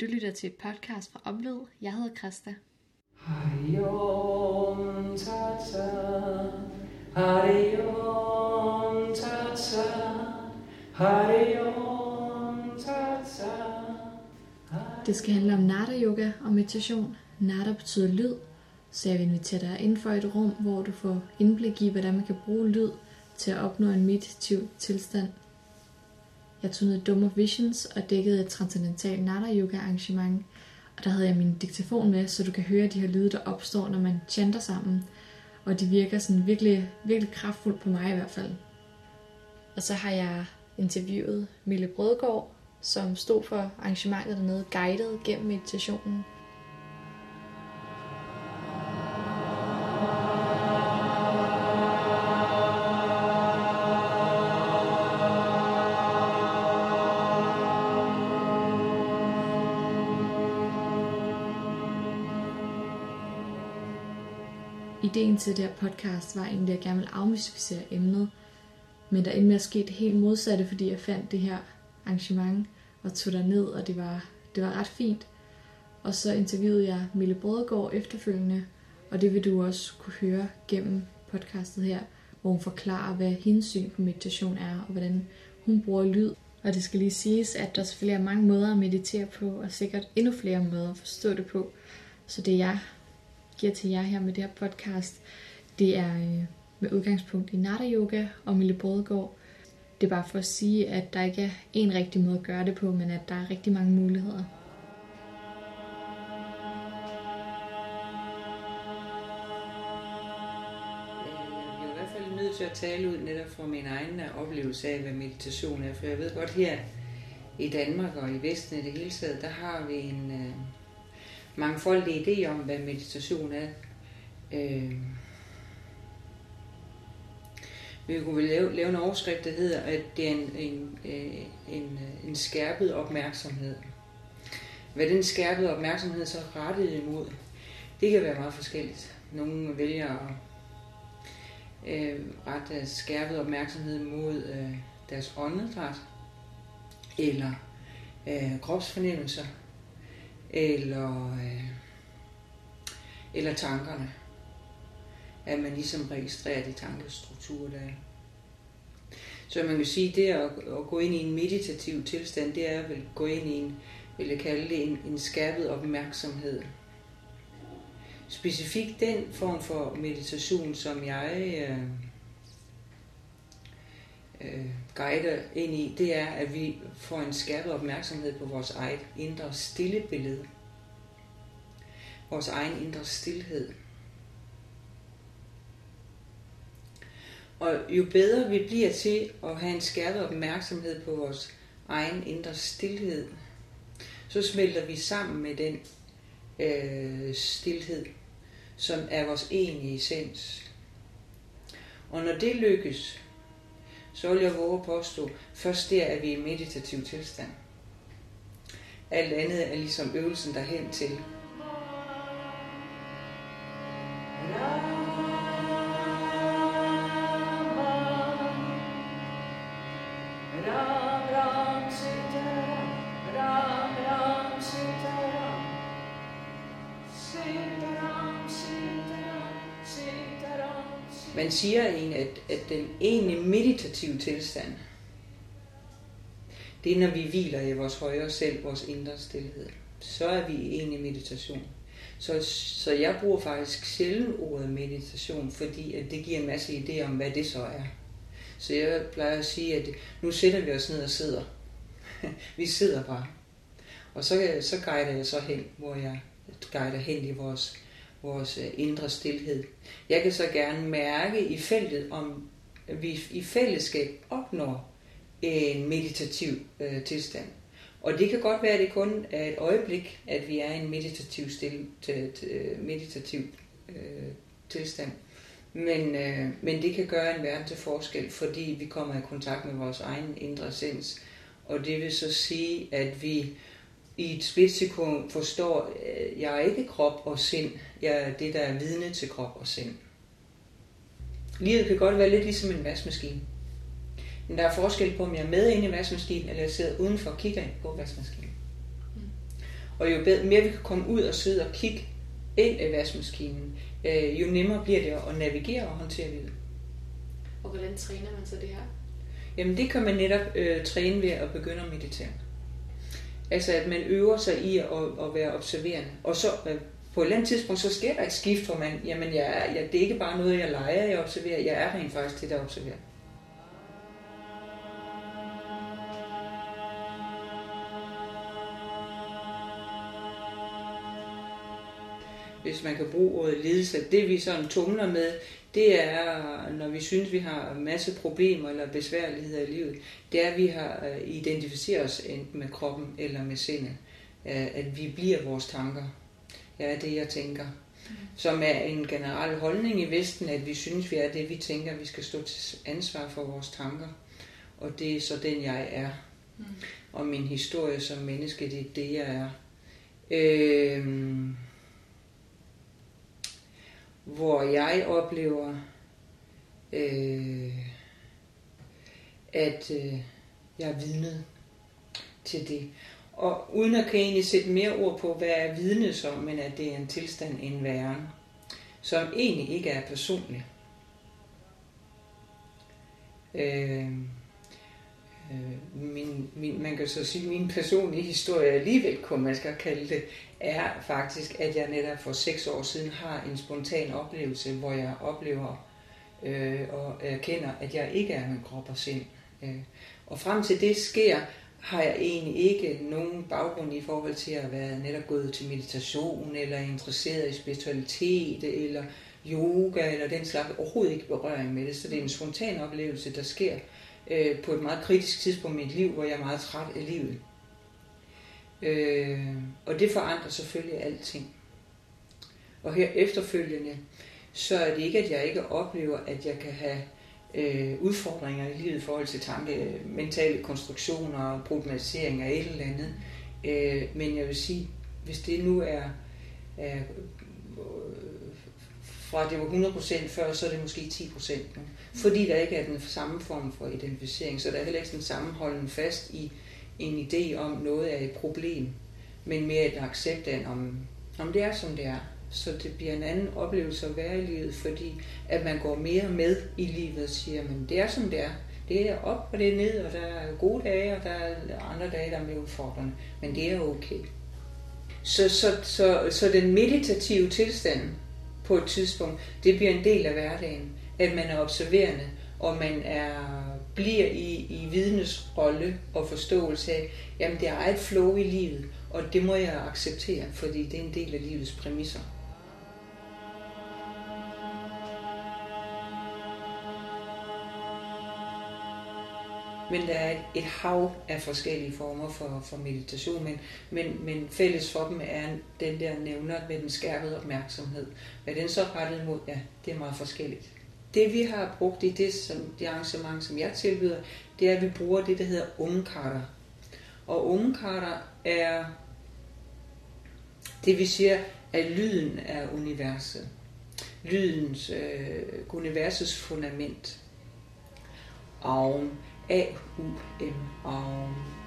Du lytter til et podcast fra Oplyd. Jeg hedder Krista. Hari Om Tata, Hari Om Tata, Om Tata. Det skal handle om Nada Yoga og meditation. Nada betyder lyd, så jeg vil invitere dig ind for et rum, hvor du får indblik i, hvordan man kan bruge lyd til at opnå en meditativ tilstand. Jeg tog ned i Dummer Visions og dækkede et transcendental Nada Yoga arrangement, og der havde jeg min diktafon med, så du kan høre de her lyde, der opstår, når man chanter sammen. Og de virker sådan virkelig, virkelig kraftfuldt på mig i hvert fald. Og så har jeg interviewet Mille Brødgaard, som stod for arrangementet dernede, guidet gennem meditationen. Ideen til det her podcast var egentlig, at jeg gerne ville afmystificere emnet, men der endte med at ske det helt modsatte, fordi jeg fandt det her arrangement og tog der ned, og det var, det var ret fint. Og så interviewede jeg Mille Brødgaard efterfølgende, og det vil du også kunne høre gennem podcastet her, hvor hun forklarer, hvad hendes syn på meditation er, og hvordan hun bruger lyd. Og det skal lige siges, at der selvfølgelig er mange måder at meditere på, og sikkert endnu flere måder at forstå det på. Så det er jeg giver til jer her med det her podcast, det er øh, med udgangspunkt i Nata Yoga og Mille Brødgaard. Det er bare for at sige, at der ikke er en rigtig måde at gøre det på, men at der er rigtig mange muligheder. Jeg nødt til at tale ud netop fra min egen oplevelse af, hvad meditation er. For jeg ved godt, her i Danmark og i Vesten i det hele taget, der har vi en øh, mange mangfoldig idé om, hvad meditation er. Øh, vi kunne lave, lave en overskrift, der hedder, at det er en, en, øh, en, øh, en skærpet opmærksomhed. Hvad den skærpede opmærksomhed så rettet imod, det kan være meget forskelligt. Nogle vælger at øh, rette skærpet opmærksomhed mod øh, deres åndedræt, eller øh, kropsfornemmelser, eller, øh, eller tankerne. At man ligesom registrerer de tankestrukturer, der er. Så man kan sige, det at, at gå ind i en meditativ tilstand, det er at gå ind i en, vil jeg kalde det, en, en skærpet opmærksomhed. Specifikt den form for meditation, som jeg øh, øh, guider ind i, det er, at vi får en skærpet opmærksomhed på vores eget indre stille billede. Vores egen indre stillhed. Og jo bedre vi bliver til at have en skærpet opmærksomhed på vores egen indre stillhed, så smelter vi sammen med den øh, stillhed, som er vores egentlige essens. Og når det lykkes, så vil jeg våge at påstå, først der er vi i meditativ tilstand. Alt andet er ligesom øvelsen derhen til. Siger en, at, at den ene meditative tilstand, det er, når vi hviler i vores højere selv, vores indre stillhed. Så er vi i i meditation. Så, så jeg bruger faktisk sjældent ordet meditation, fordi at det giver en masse idéer om, hvad det så er. Så jeg plejer at sige, at nu sætter vi os ned og sidder. vi sidder bare. Og så, så guider jeg så hen, hvor jeg guider hen i vores vores øh, indre stillhed. Jeg kan så gerne mærke i feltet, om vi i fællesskab opnår en meditativ øh, tilstand. Og det kan godt være, at det kun er et øjeblik, at vi er i en meditativ, stil, meditativ øh, tilstand. Men, øh, men det kan gøre en verden til forskel, fordi vi kommer i kontakt med vores egen indre sens. Og det vil så sige, at vi i et splitsekund forstår, at jeg er ikke krop og sind. Jeg er det, der er vidne til krop og sind. Livet kan godt være lidt ligesom en vaskemaskine. Men der er forskel på, om jeg er med inde i vaskemaskinen, eller jeg sidder udenfor og kigger ind på vaskemaskinen. Mm. Og jo bedre, mere vi kan komme ud og sidde og kigge ind i vaskemaskinen, øh, jo nemmere bliver det at navigere og håndtere livet. Og hvordan træner man så det her? Jamen det kan man netop øh, træne ved at begynde at meditere. Altså at man øver sig i at, at være observerende. Og så øh, på et eller andet tidspunkt, så sker der et skift, hvor man, jamen jeg, jeg, det er ikke bare noget, jeg leger, jeg observerer, jeg er rent faktisk det, der observerer. hvis man kan bruge ordet ledelse. Det vi sådan tumler med, det er, når vi synes, vi har en masse problemer eller besværligheder i livet, det er, at vi har øh, identificeret os enten med kroppen eller med sindet. At vi bliver vores tanker. Ja, det jeg tænker. Som er en generel holdning i Vesten, at vi synes, vi er det, vi tænker, vi skal stå til ansvar for vores tanker. Og det er så den, jeg er. Mm. Og min historie som menneske, det er det, jeg er. Øh, hvor jeg oplever, øh, at øh, jeg er vidnet til det. Og uden at kan egentlig sætte mere ord på, hvad er vidnet som, men at det er en tilstand, en væren, som egentlig ikke er personlig. Øh, øh, min, min, man kan så sige, min personlige historie alligevel, kunne man skal kalde det, er faktisk, at jeg netop for seks år siden har en spontan oplevelse, hvor jeg oplever øh, og erkender, at jeg ikke er min krop og sind. Øh. Og frem til det sker, har jeg egentlig ikke nogen baggrund i forhold til at være netop gået til meditation, eller interesseret i spiritualitet, eller yoga, eller den slags. Overhovedet ikke berøring med det. Så det er en spontan oplevelse, der sker øh, Øh, på et meget kritisk tidspunkt i mit liv, hvor jeg er meget træt af livet. Øh, og det forandrer selvfølgelig alting. Og her efterfølgende, så er det ikke, at jeg ikke oplever, at jeg kan have øh, udfordringer i livet i forhold til tanke, mentale konstruktioner og problematisering af et eller andet. Øh, men jeg vil sige, hvis det nu er, er øh, fra det var 100% før, så er det måske 10% nu. Fordi der ikke er den samme form for identificering, så der er heller ikke den samme holden fast i en idé om noget er et problem, men mere et accept af, om, om det er som det er. Så det bliver en anden oplevelse at være i livet, fordi at man går mere med i livet og siger, men det er som det er. Det er op og det er ned, og der er gode dage, og der er andre dage, der er mere udfordrende. Men det er okay. Så, så, så, så den meditative tilstand på et tidspunkt, det bliver en del af hverdagen. At man er observerende, og man er bliver i, i vidnes rolle og forståelse af, jamen det er et flow i livet, og det må jeg acceptere, fordi det er en del af livets præmisser. Men der er et, hav af forskellige former for, for meditation, men, men, men fælles for dem er den der nævner med den skærpede opmærksomhed. Hvad den så rettet mod, ja, det er meget forskelligt. Det vi har brugt i det, som, det arrangement, som jeg tilbyder, det er, at vi bruger det, der hedder ungekarter. Og ungekarter er det, vi siger, at lyden er universet. Lydens, øh, universets fundament. Aum. A-U-M. Aum.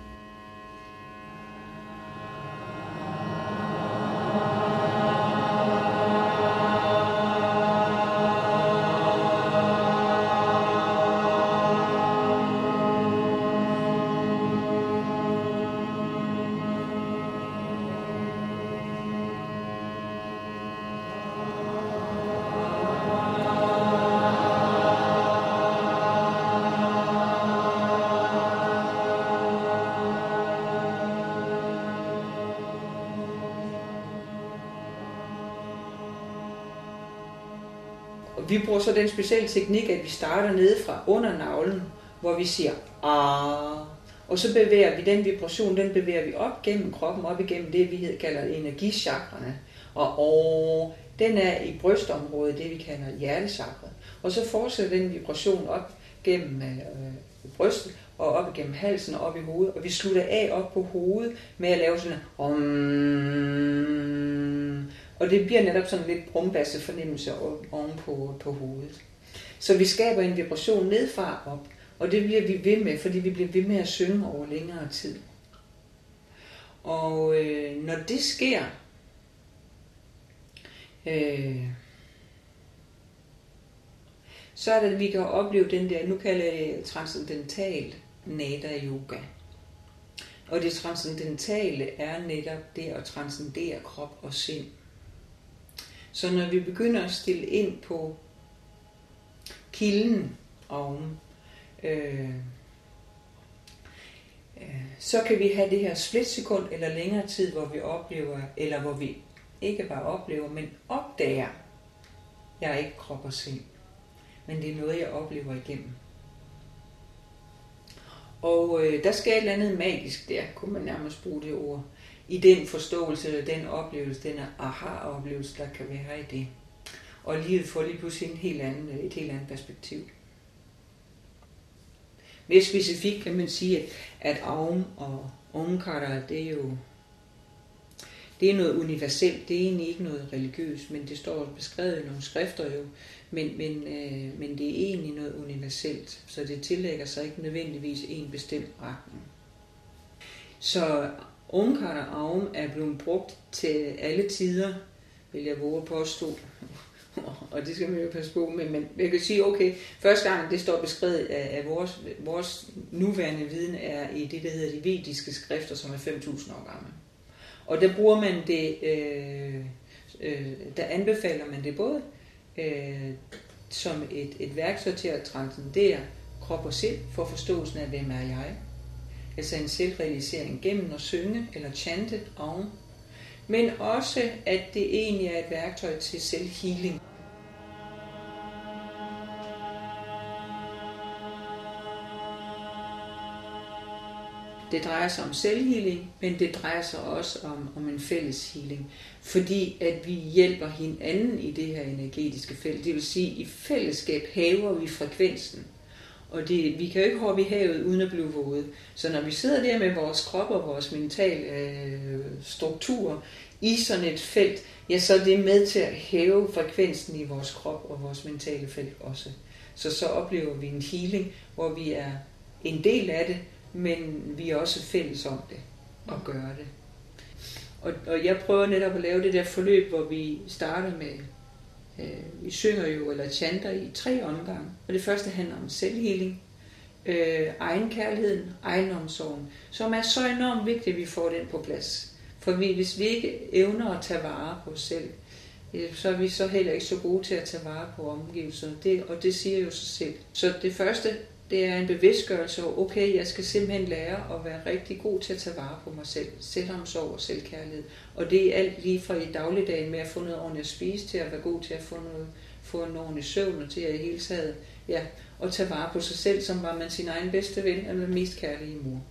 Vi bruger så den specielle teknik, at vi starter nede fra under navlen, hvor vi siger ah, og så bevæger vi den vibration, den bevæger vi op gennem kroppen, op igennem det, vi kalder energichakrene. Og åh, den er i brystområdet, det vi kalder hjertechakret. Og så fortsætter den vibration op gennem øh, brystet, og op igennem halsen og op i hovedet. Og vi slutter af op på hovedet med at lave sådan om og det bliver netop sådan lidt brumbasse fornemmelse oven på, på hovedet. Så vi skaber en vibration nedfra op, og det bliver vi ved med, fordi vi bliver ved med at synge over længere tid. Og øh, når det sker, øh, så er det, at vi kan opleve den der, nu kalder jeg det transcendental nada yoga. Og det transcendentale er netop det at transcendere krop og sind. Så når vi begynder at stille ind på kilden oven, øh, øh, så kan vi have det her splitsekund eller længere tid, hvor vi oplever, eller hvor vi ikke bare oplever, men opdager, jeg er ikke krop og sind, men det er noget, jeg oplever igennem. Og øh, der skal et eller andet magisk der, kunne man nærmest bruge det ord, i den forståelse eller den oplevelse, den aha-oplevelse, der kan være i det. Og livet får lige pludselig en helt anden, øh, et helt andet perspektiv. Mere specifikt kan man sige, at, at Aum og Omkara, det er jo det er noget universelt, det er egentlig ikke noget religiøst, men det står beskrevet i nogle skrifter jo, men, men, øh, men det er egentlig noget universelt, så det tillægger sig ikke nødvendigvis en bestemt retning. Så Omkara Aum er blevet brugt til alle tider, vil jeg våge påstå, og det skal man jo passe på med, men jeg kan sige, okay, første gang det står beskrevet af, af vores, vores nuværende viden er i det, der hedder de vediske skrifter, som er 5.000 år gamle. Og der bruger man det, øh, øh, der anbefaler man det både øh, som et, et værktøj til at transcendere krop og sind for forståelsen af, hvem er jeg. Altså en selvrealisering gennem at synge eller chante oven. Men også, at det egentlig er et værktøj til selvhealing. Det drejer sig om selvhealing, men det drejer sig også om, om en fælles healing. Fordi at vi hjælper hinanden i det her energetiske felt. Det vil sige, at i fællesskab hæver vi frekvensen. Og det, vi kan jo ikke hoppe i havet uden at blive våde. Så når vi sidder der med vores krop og vores mentale øh, struktur i sådan et felt, ja, så er det med til at hæve frekvensen i vores krop og vores mentale felt også. Så så oplever vi en healing, hvor vi er en del af det, men vi er også fælles om det og gøre det. Og, og jeg prøver netop at lave det der forløb, hvor vi starter med, øh, vi synger jo eller chanter i tre omgange. Og det første handler om selvheling, øh, egenkærligheden, egenomsorgen, som er så enormt vigtigt, at vi får den på plads. For vi, hvis vi ikke evner at tage vare på os selv, øh, så er vi så heller ikke så gode til at tage vare på omgivelserne. Det, og det siger jo sig selv. Så det første det er en bevidstgørelse okay, jeg skal simpelthen lære at være rigtig god til at tage vare på mig selv. Selvomsorg og selvkærlighed. Og det er alt lige fra i dagligdagen med at få noget ordentligt at spise, til at være god til at få, noget, få en ordentlig søvn, og til at i hele taget, ja, at tage vare på sig selv, som var man sin egen bedste ven, eller mest kærlige mor.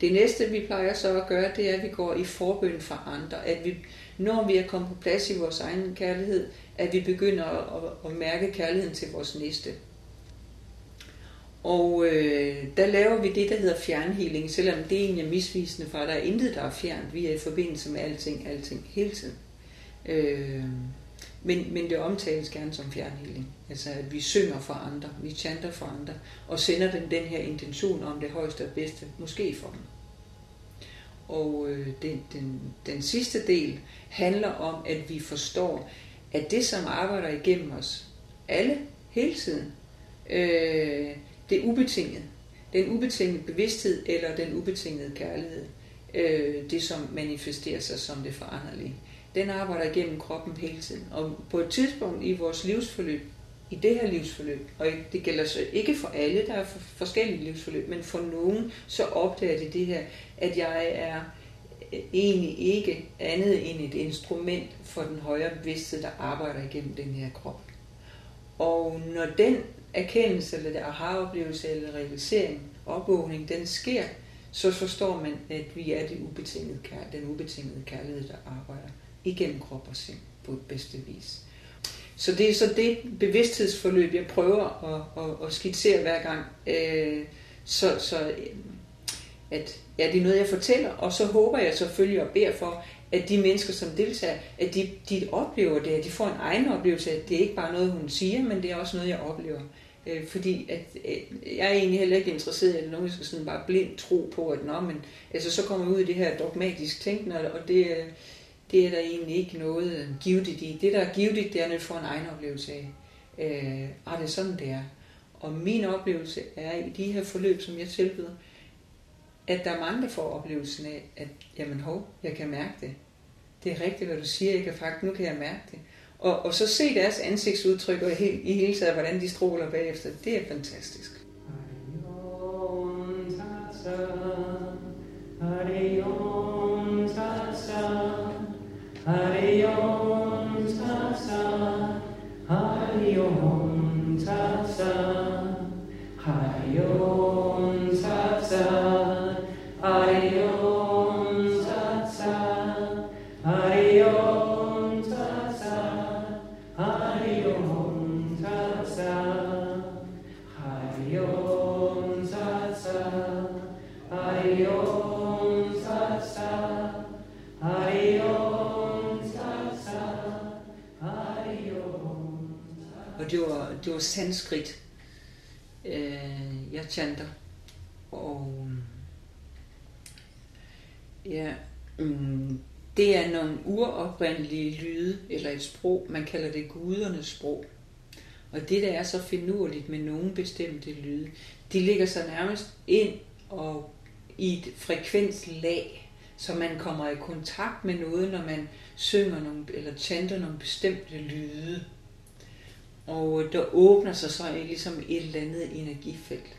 Det næste, vi plejer så at gøre, det er, at vi går i forbøn for andre. At vi, når vi er kommet på plads i vores egen kærlighed, at vi begynder at, at, at mærke kærligheden til vores næste. Og øh, der laver vi det, der hedder fjernhealing, selvom det egentlig er misvisende, for der er intet, der er fjernt. Vi er i forbindelse med alting, alting, hele tiden. Øh, men, men det omtales gerne som fjernhealing. Altså at vi synger for andre, vi chanter for andre, og sender dem den her intention om det højeste og bedste, måske for dem. Og øh, den, den, den sidste del handler om, at vi forstår, at det, som arbejder igennem os, alle, hele tiden, øh, det ubetingede. Den ubetingede bevidsthed eller den ubetingede kærlighed. Øh, det, som manifesterer sig som det foranderlige. Den arbejder igennem kroppen hele tiden. Og på et tidspunkt i vores livsforløb, i det her livsforløb, og det gælder så ikke for alle, der er for forskellige livsforløb, men for nogen, så opdager det det her, at jeg er egentlig ikke andet end et instrument for den højere bevidsthed, der arbejder igennem den her krop. Og når den erkendelse, eller det aha-oplevelse, eller realisering, opvågning, den sker, så forstår man, at vi er det ubetingede kærlighed, den ubetingede kærlighed, der arbejder igennem krop og sind på et bedste vis. Så det er så det bevidsthedsforløb, jeg prøver at, at, at skitsere hver gang. Øh, så, så at ja, det er noget, jeg fortæller, og så håber jeg selvfølgelig og beder for, at de mennesker, som deltager, at de, de oplever det, at de får en egen oplevelse, at det er ikke bare noget, hun siger, men det er også noget, jeg oplever. Øh, fordi at, øh, jeg er egentlig heller ikke interesseret i, at nogen skal sådan bare blindt tro på, at nå, men altså, så kommer vi ud i det her dogmatisk tænkende, og det, øh, det er der egentlig ikke noget givetigt i. Det, der er givetigt, det er, at får en egen oplevelse af. Øh, ah, det er sådan, det er. Og min oplevelse er i de her forløb, som jeg tilbyder, at der er mange, der får oplevelsen af, at jamen hov, jeg kan mærke det. Det er rigtigt, hvad du siger, jeg kan faktisk, nu kan jeg mærke det. Og, og så se deres ansigtsudtryk og he, i hele taget, hvordan de stråler bagefter, det er fantastisk. Hare Om Hare Om Hare Om Hare sanskrit, øh, jeg chanter. Og øh, ja, mm, det er nogle uroprindelige lyde, eller et sprog, man kalder det gudernes sprog. Og det, der er så finurligt med nogle bestemte lyde, de ligger så nærmest ind og i et frekvenslag, så man kommer i kontakt med noget, når man synger nogle, eller chanter nogle bestemte lyde. Og der åbner sig så ligesom et eller andet energifelt.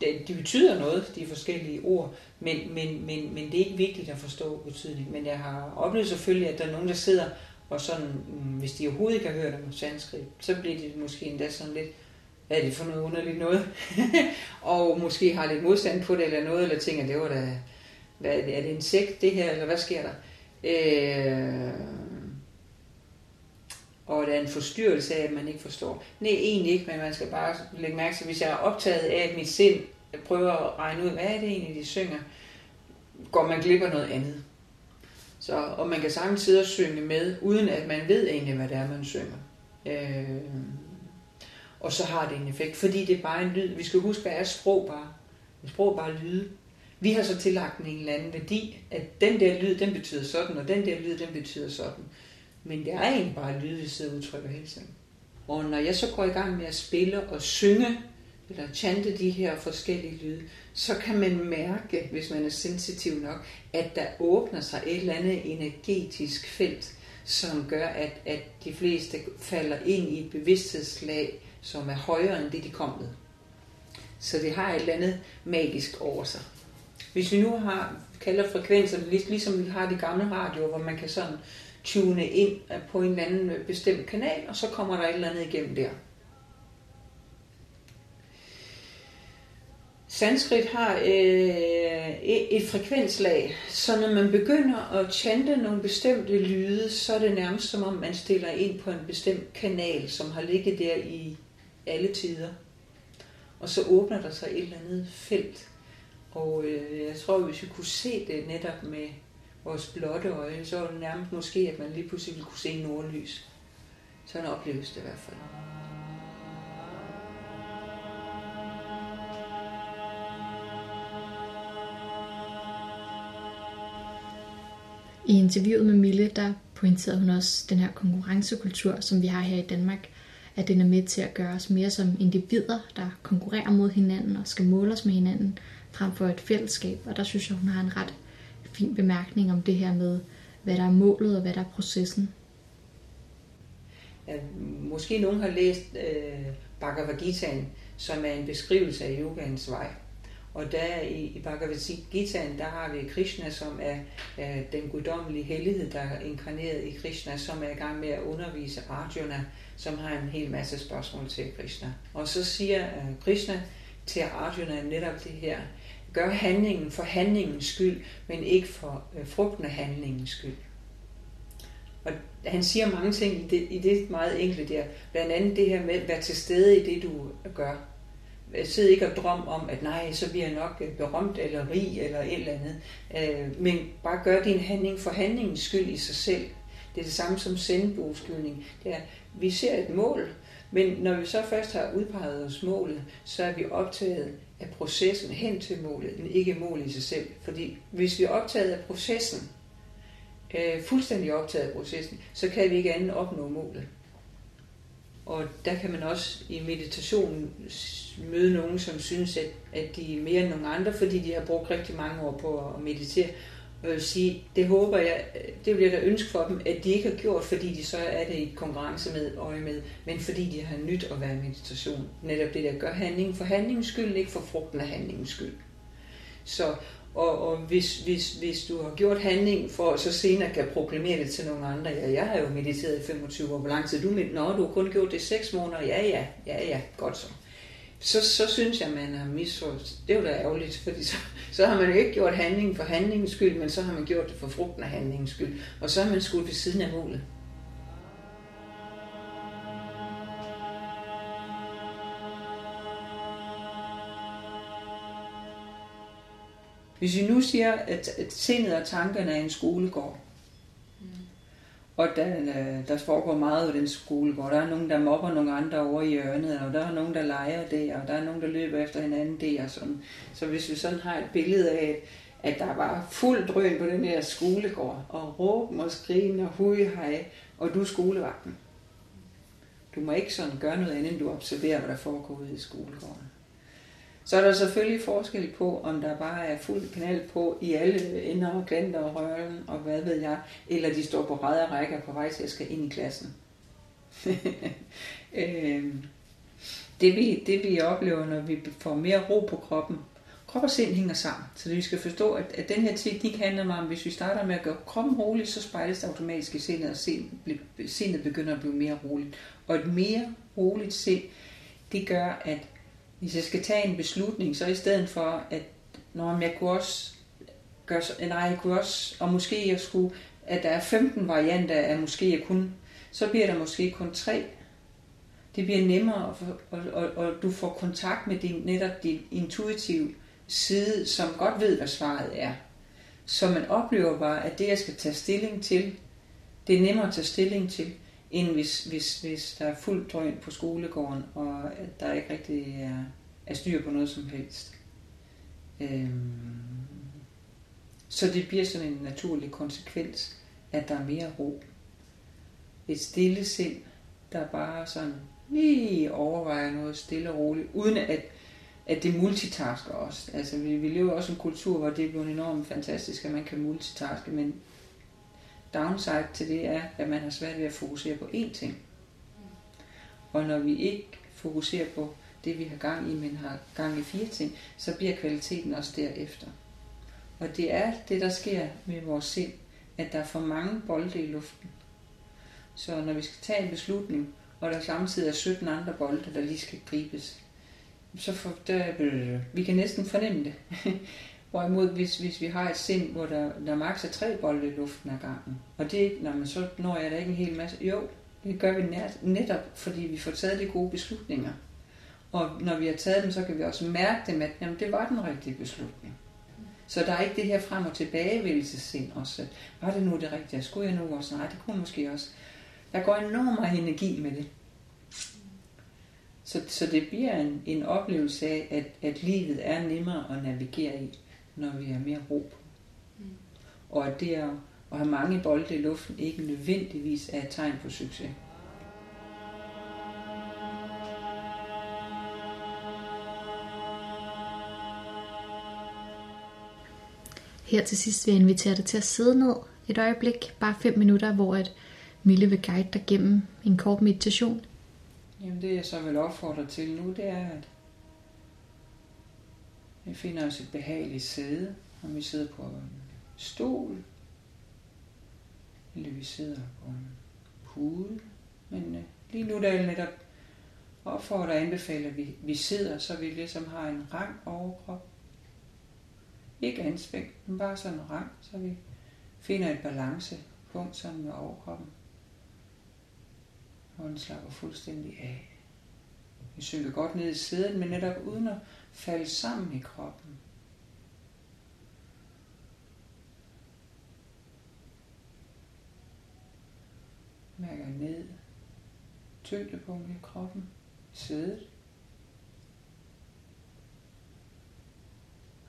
Det, De betyder noget, de forskellige ord, men, men, men, men det er ikke vigtigt at forstå betydning. Men jeg har oplevet selvfølgelig, at der er nogen, der sidder og sådan, mm, hvis de overhovedet ikke har hørt om sanskrit, så bliver de måske endda sådan lidt, hvad er det for noget underligt noget? og måske har lidt modstand på det eller noget, eller tænker, det var da, hvad, er det en sekt det her, eller hvad sker der? Øh, og der er en forstyrrelse af, at man ikke forstår. Nej, egentlig ikke, men man skal bare lægge mærke til, hvis jeg er optaget af, at mit sind prøver at regne ud, hvad er det egentlig, de synger, går man glip af noget andet. Så, og man kan sagtens sidde og synge med, uden at man ved egentlig, hvad det er, man synger. Øh, og så har det en effekt, fordi det er bare en lyd. Vi skal huske, hvad er sprog bare? Sprog bare lyde. Vi har så tillagt en eller anden værdi, at den der lyd, den betyder sådan, og den der lyd, den betyder sådan. Men det er egentlig bare lyd, vi sidder og udtrykker hele tiden. Og når jeg så går i gang med at spille og synge, eller chante de her forskellige lyde, så kan man mærke, hvis man er sensitiv nok, at der åbner sig et eller andet energetisk felt, som gør, at, at de fleste falder ind i et bevidsthedslag, som er højere end det, de kom med. Så det har et eller andet magisk over sig. Hvis vi nu har, kalder frekvenser, ligesom vi har de gamle radioer, hvor man kan sådan tune ind på en eller anden øh, bestemt kanal, og så kommer der et eller andet igennem der. Sanskrit har øh, et frekvenslag, så når man begynder at chante nogle bestemte lyde, så er det nærmest som om man stiller ind på en bestemt kanal, som har ligget der i alle tider. Og så åbner der sig et eller andet felt. Og øh, jeg tror, hvis vi kunne se det netop med vores blotte øje, så var det nærmest måske, at man lige pludselig ville kunne se nordlys. Sådan opleves det i hvert fald. I interviewet med Mille, der pointerede hun også den her konkurrencekultur, som vi har her i Danmark, at den er med til at gøre os mere som individer, der konkurrerer mod hinanden og skal måle os med hinanden, frem for et fællesskab. Og der synes jeg, hun har en ret fin bemærkning om det her med, hvad der er målet og hvad der er processen. Ja, måske nogen har læst øh, Bhagavad Gita, som er en beskrivelse af yogans vej. Og der i, i Bhagavad Gita, der har vi Krishna, som er, er den guddommelige hellighed, der er inkarneret i Krishna, som er i gang med at undervise Arjuna, som har en hel masse spørgsmål til Krishna. Og så siger øh, Krishna til Arjuna netop det her, gør handlingen for handlingens skyld, men ikke for øh, frugten af handlingens skyld. Og han siger mange ting i det, i det meget enkle der. Blandt andet det her med at være til stede i det, du gør. Sid ikke og drøm om, at nej, så bliver jeg nok øh, berømt eller rig eller et eller andet. Øh, men bare gør din handling for handlingens skyld i sig selv. Det er det samme som sendbogskydning. Det er, vi ser et mål, Men når vi så først har udpeget os målet, så er vi optaget af processen hen til målet, men ikke målet i sig selv. Fordi hvis vi er optaget af processen, øh, fuldstændig optaget af processen, så kan vi ikke andet opnå målet. Og der kan man også i meditationen møde nogen, som synes, at, at de er mere end nogle andre, fordi de har brugt rigtig mange år på at meditere. Og jeg vil sige, det håber jeg, det vil jeg da ønske for dem, at de ikke har gjort, fordi de så er det i konkurrence med øje med, men fordi de har nyt at være i meditation. Netop det der gør handling for handlingens skyld, ikke for frugten af handlingens skyld. Så, og, og hvis, hvis, hvis du har gjort handling for at så senere kan proklamere det til nogle andre, ja, jeg har jo mediteret i 25 år, hvor lang tid du med, nå, du har kun gjort det i 6 måneder, ja, ja, ja, ja, godt så. Så, så synes jeg, man har misforstået. Det er jo da ærgerligt, fordi så, så har man jo ikke gjort handling for handlingens skyld, men så har man gjort det for frugten af handlingens skyld. Og så har man skudt ved siden af målet. Hvis vi nu siger, at, sindet og tankerne er en skolegård og der, øh, der foregår meget i den skole, hvor der er nogen, der mobber nogle andre over i hjørnet, og der er nogen, der leger det, og der er nogen, der løber efter hinanden det, og sådan. Så hvis vi sådan har et billede af, at der var fuld drøn på den her skolegård, og råben og skrigen og hui hej, og du er skolevagten. Du må ikke sådan gøre noget andet, end du observerer, hvad der foregår ude i skolegården. Så er der selvfølgelig forskel på, om der bare er fuld kanal på i alle ender og glænder og røren og hvad ved jeg, eller de står på rædder og rækker på vej til at skal ind i klassen. Øhm, det, vi, det vi oplever, når vi får mere ro på kroppen, krop og sind hænger sammen. Så vi skal forstå, at, at den her teknik handler om, hvis vi starter med at gøre kroppen rolig, så spejles det automatisk i sindet, og sindet begynder at blive mere roligt. Og et mere roligt sind, det gør, at hvis jeg skal tage en beslutning, så i stedet for, at når jeg kunne også gøre, nej, jeg kunne også, og måske jeg skulle, at der er 15 varianter af måske jeg kunne, så bliver der måske kun tre. Det bliver nemmere, og, og, og, og du får kontakt med din, netop din intuitive side, som godt ved, hvad svaret er. Så man oplever bare, at det, jeg skal tage stilling til, det er nemmere at tage stilling til, end hvis, hvis, hvis der er fuld drøn på skolegården, og der ikke rigtig er, er styr på noget som helst. Øhm, så det bliver sådan en naturlig konsekvens, at der er mere ro. Et stille sind, der bare sådan lige overvejer noget stille og roligt, uden at, at det multitasker os. Altså vi, vi lever også i en kultur, hvor det er blevet enormt fantastisk, at man kan multitaske, men downside til det er, at man har svært ved at fokusere på én ting. Og når vi ikke fokuserer på det, vi har gang i, men har gang i fire ting, så bliver kvaliteten også derefter. Og det er det, der sker med vores sind, at der er for mange bolde i luften. Så når vi skal tage en beslutning, og der samtidig er 17 andre bolde, der lige skal gribes, så for, der, vi kan næsten fornemme det. Hvorimod, hvis, hvis vi har et sind, hvor der, der maks er tre bolde i luften ad gangen, og det, når man så når jeg da ikke en hel masse. Jo, det gør vi netop, fordi vi får taget de gode beslutninger. Og når vi har taget dem, så kan vi også mærke dem, at jamen, det var den rigtige beslutning. Så der er ikke det her frem og tilbagevælgelsesind også. Var det nu det rigtige? Skulle jeg nu også? Nej, det kunne måske også. Der går enormt meget energi med det. Så, så det bliver en, en oplevelse af, at, at livet er nemmere at navigere i når vi er mere ro på. Mm. Og at det at, at have mange bolde i luften ikke nødvendigvis er et tegn på succes. Her til sidst vil jeg invitere dig til at sidde ned et øjeblik, bare 5 minutter, hvor at Mille vil guide dig gennem en kort meditation. Jamen det jeg så vil opfordre til nu, det er, at vi finder os et behageligt sæde, om vi sidder på en stol, eller vi sidder på en pude. Men øh, lige nu der er netop opfordrer og anbefaler, at vi, vi sidder, så vi ligesom har en rang overkrop. Ikke anspændt, men bare sådan en rang, så vi finder et balancepunkt sammen med overkroppen. Og den slapper fuldstændig af. Vi synker godt ned i sæden, men netop uden at falde sammen i kroppen. Mærker ned, tyngdepunkt i kroppen, sædet.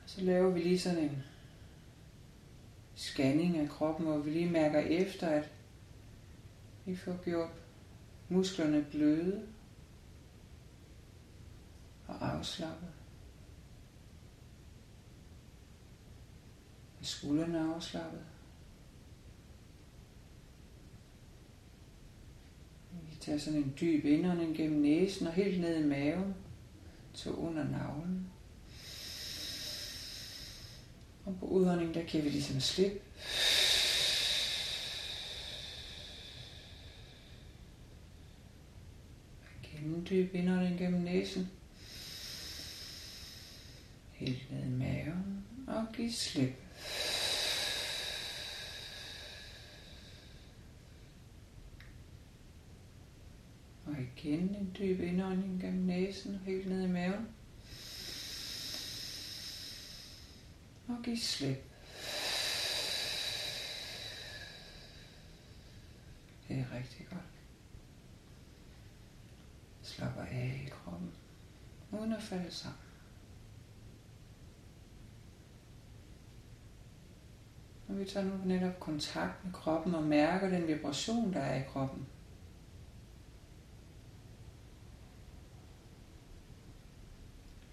Så laver vi lige sådan en scanning af kroppen, hvor vi lige mærker efter, at vi får gjort musklerne bløde og afslappet. Skuldrene afslappet. Vi tager sådan en dyb indånding gennem næsen og helt ned i maven til under navlen. Og på udåndingen, der kan vi ligesom slip. Gennem dyb indånding gennem næsen. Helt ned i maven og giv slip. Og igen en dyb indånding gennem næsen og helt ned i maven. Og giv slip. Det er rigtig godt. Slapper af i kroppen, uden at falde sammen. Og vi tager nu netop kontakt med kroppen og mærker den vibration, der er i kroppen.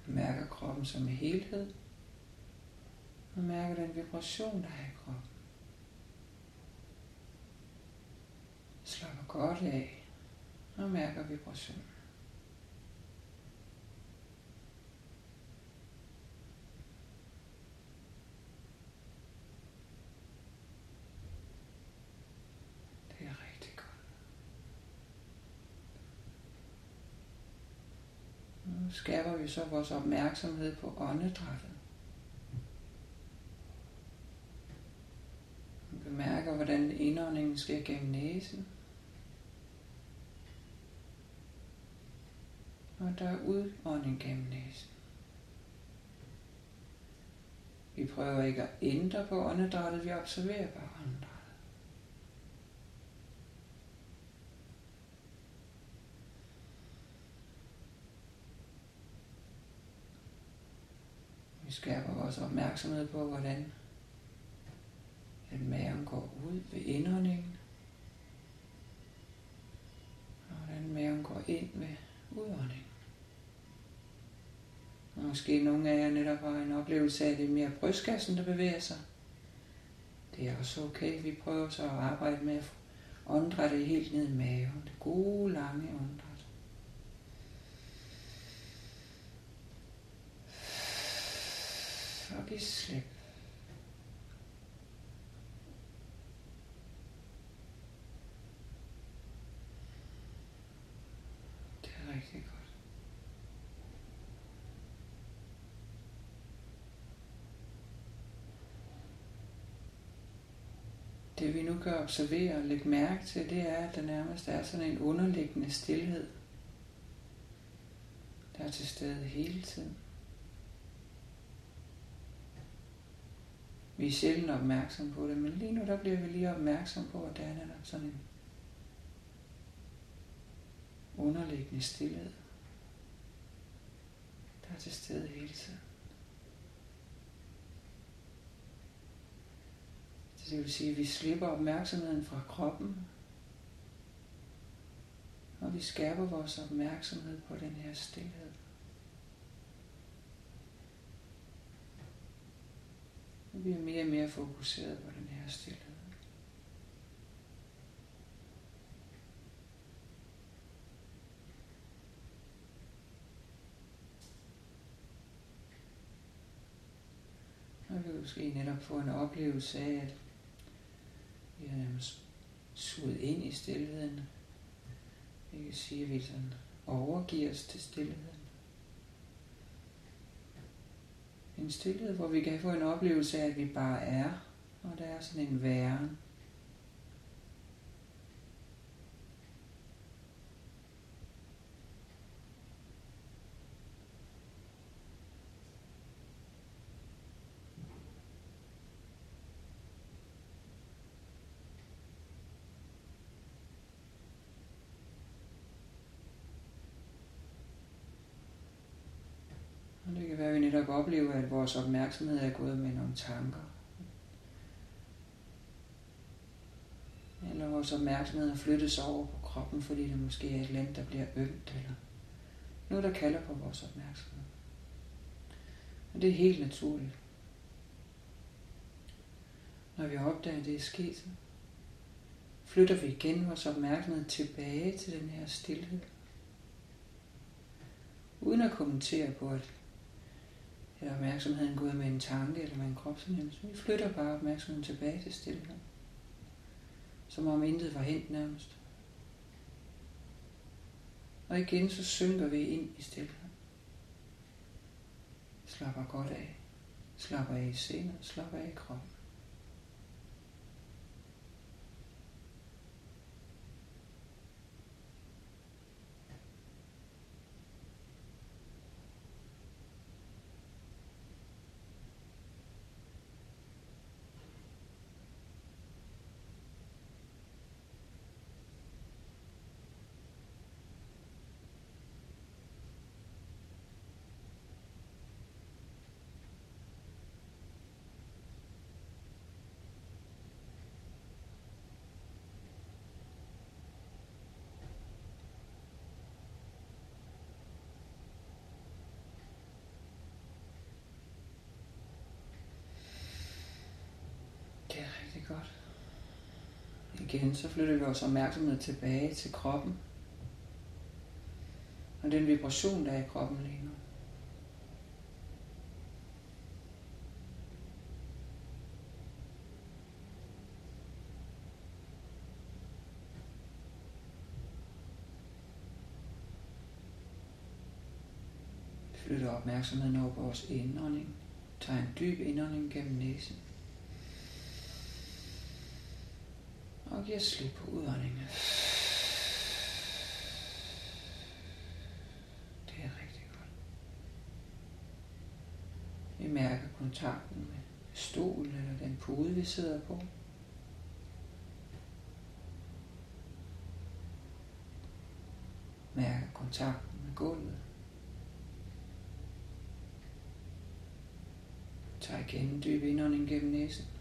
Mærker kroppen som en helhed. Og mærker den vibration, der er i kroppen. Slapper godt af og mærker vibrationen. Det er rigtig godt. Nu skaber vi så vores opmærksomhed på åndedrættet. Vi bemærker, hvordan indåndingen sker gennem næsen. Og der er udånding gennem næsen. Vi prøver ikke at ændre på åndedrættet, vi observerer bare åndedrættet. Vi skærper vores opmærksomhed på, hvordan at maven går ud ved indåndingen. Og hvordan maven går ind ved udåndingen. Og måske nogle af jer netop har en oplevelse af, at det er mere brystkassen, der bevæger sig. Det er også okay. Vi prøver så at arbejde med at åndedrættet helt ned i maven. Det gode, lange åndedræt. Give slip. Det er rigtig godt. Det vi nu kan observere og lægge mærke til, det er, at der nærmest er sådan en underliggende stillhed, der er til stede hele tiden. Vi er sjældent opmærksom på det, men lige nu der bliver vi lige opmærksom på, at der er netop sådan en underliggende stillhed, der er til stede hele tiden. Så det vil sige, at vi slipper opmærksomheden fra kroppen, og vi skærper vores opmærksomhed på den her stillhed. Vi bliver mere og mere fokuseret på den her stillhed. Og vi måske netop få en oplevelse af, at vi er nærmest suget ind i stillheden. Vi kan sige, at vi sådan overgiver os til stillheden. En stillhed, hvor vi kan få en oplevelse af, at vi bare er, og der er sådan en væren. Netop opleve, at vores opmærksomhed er gået med nogle tanker. Eller vores opmærksomhed er flyttet sig over på kroppen, fordi det måske er et land, der bliver ømt, eller noget, der kalder på vores opmærksomhed. Og det er helt naturligt. Når vi opdager, at det er sket, flytter vi igen vores opmærksomhed tilbage til den her stillhed. Uden at kommentere på, at eller opmærksomheden gået med en tanke eller med en kropsfornemmelse. Vi flytter bare opmærksomheden tilbage til stillhed. Som om intet var hent nærmest. Og igen så synker vi ind i stillhed. Slapper godt af. Slapper af i sindet. Slapper af i kroppen. godt. Igen, så flytter vi vores opmærksomhed tilbage til kroppen. Og den vibration, der er i kroppen lige nu. flytter opmærksomheden over på vores indånding. Tag en dyb indånding gennem næsen. Og giver slip på udåndingen. Det er rigtig godt. Vi mærker kontakten med stolen eller den pude, vi sidder på. Mærker kontakten med gulvet. Tag igen en dyb indånding gennem næsen.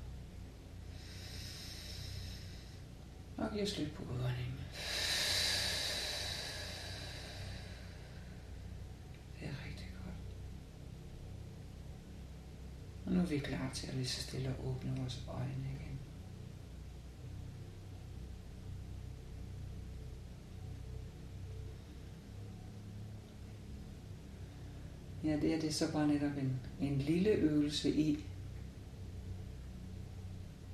Og giver slip på udåndingen. Det er rigtig godt. Og nu er vi klar til at lige så stille og åbne vores øjne igen. Ja, det er det så bare netop en, en lille øvelse i,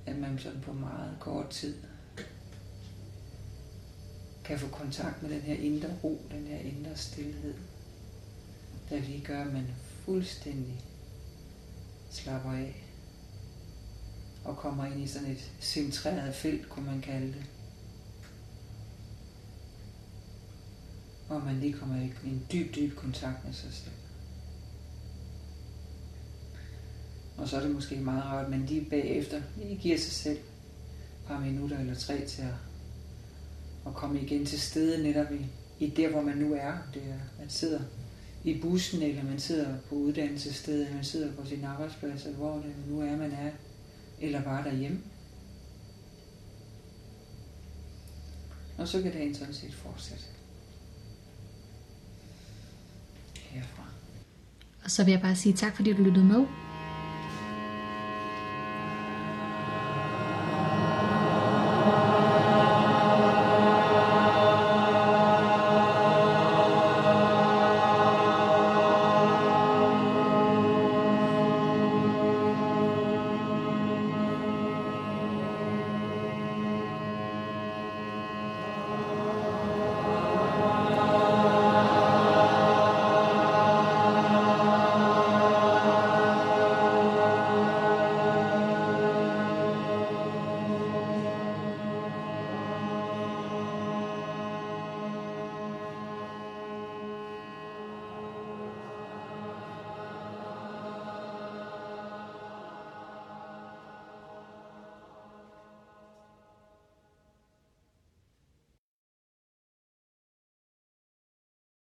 at man sådan på meget kort tid kan få kontakt med den her indre ro, den her indre stillhed, der lige gør, at man fuldstændig slapper af og kommer ind i sådan et centreret felt, kunne man kalde det. Hvor man lige kommer i en dyb, dyb kontakt med sig selv. Og så er det måske meget rart, at man lige bagefter lige giver sig selv et par minutter eller tre til at og komme igen til stedet netop i, i der, hvor man nu er. Det er, man sidder i bussen, eller man sidder på uddannelsesstedet, eller man sidder på sin arbejdsplads, eller hvor det nu er, man er, eller bare derhjemme. Og så kan dagen sådan set fortsætte. Herfra. Og så vil jeg bare sige tak, fordi du lyttede med.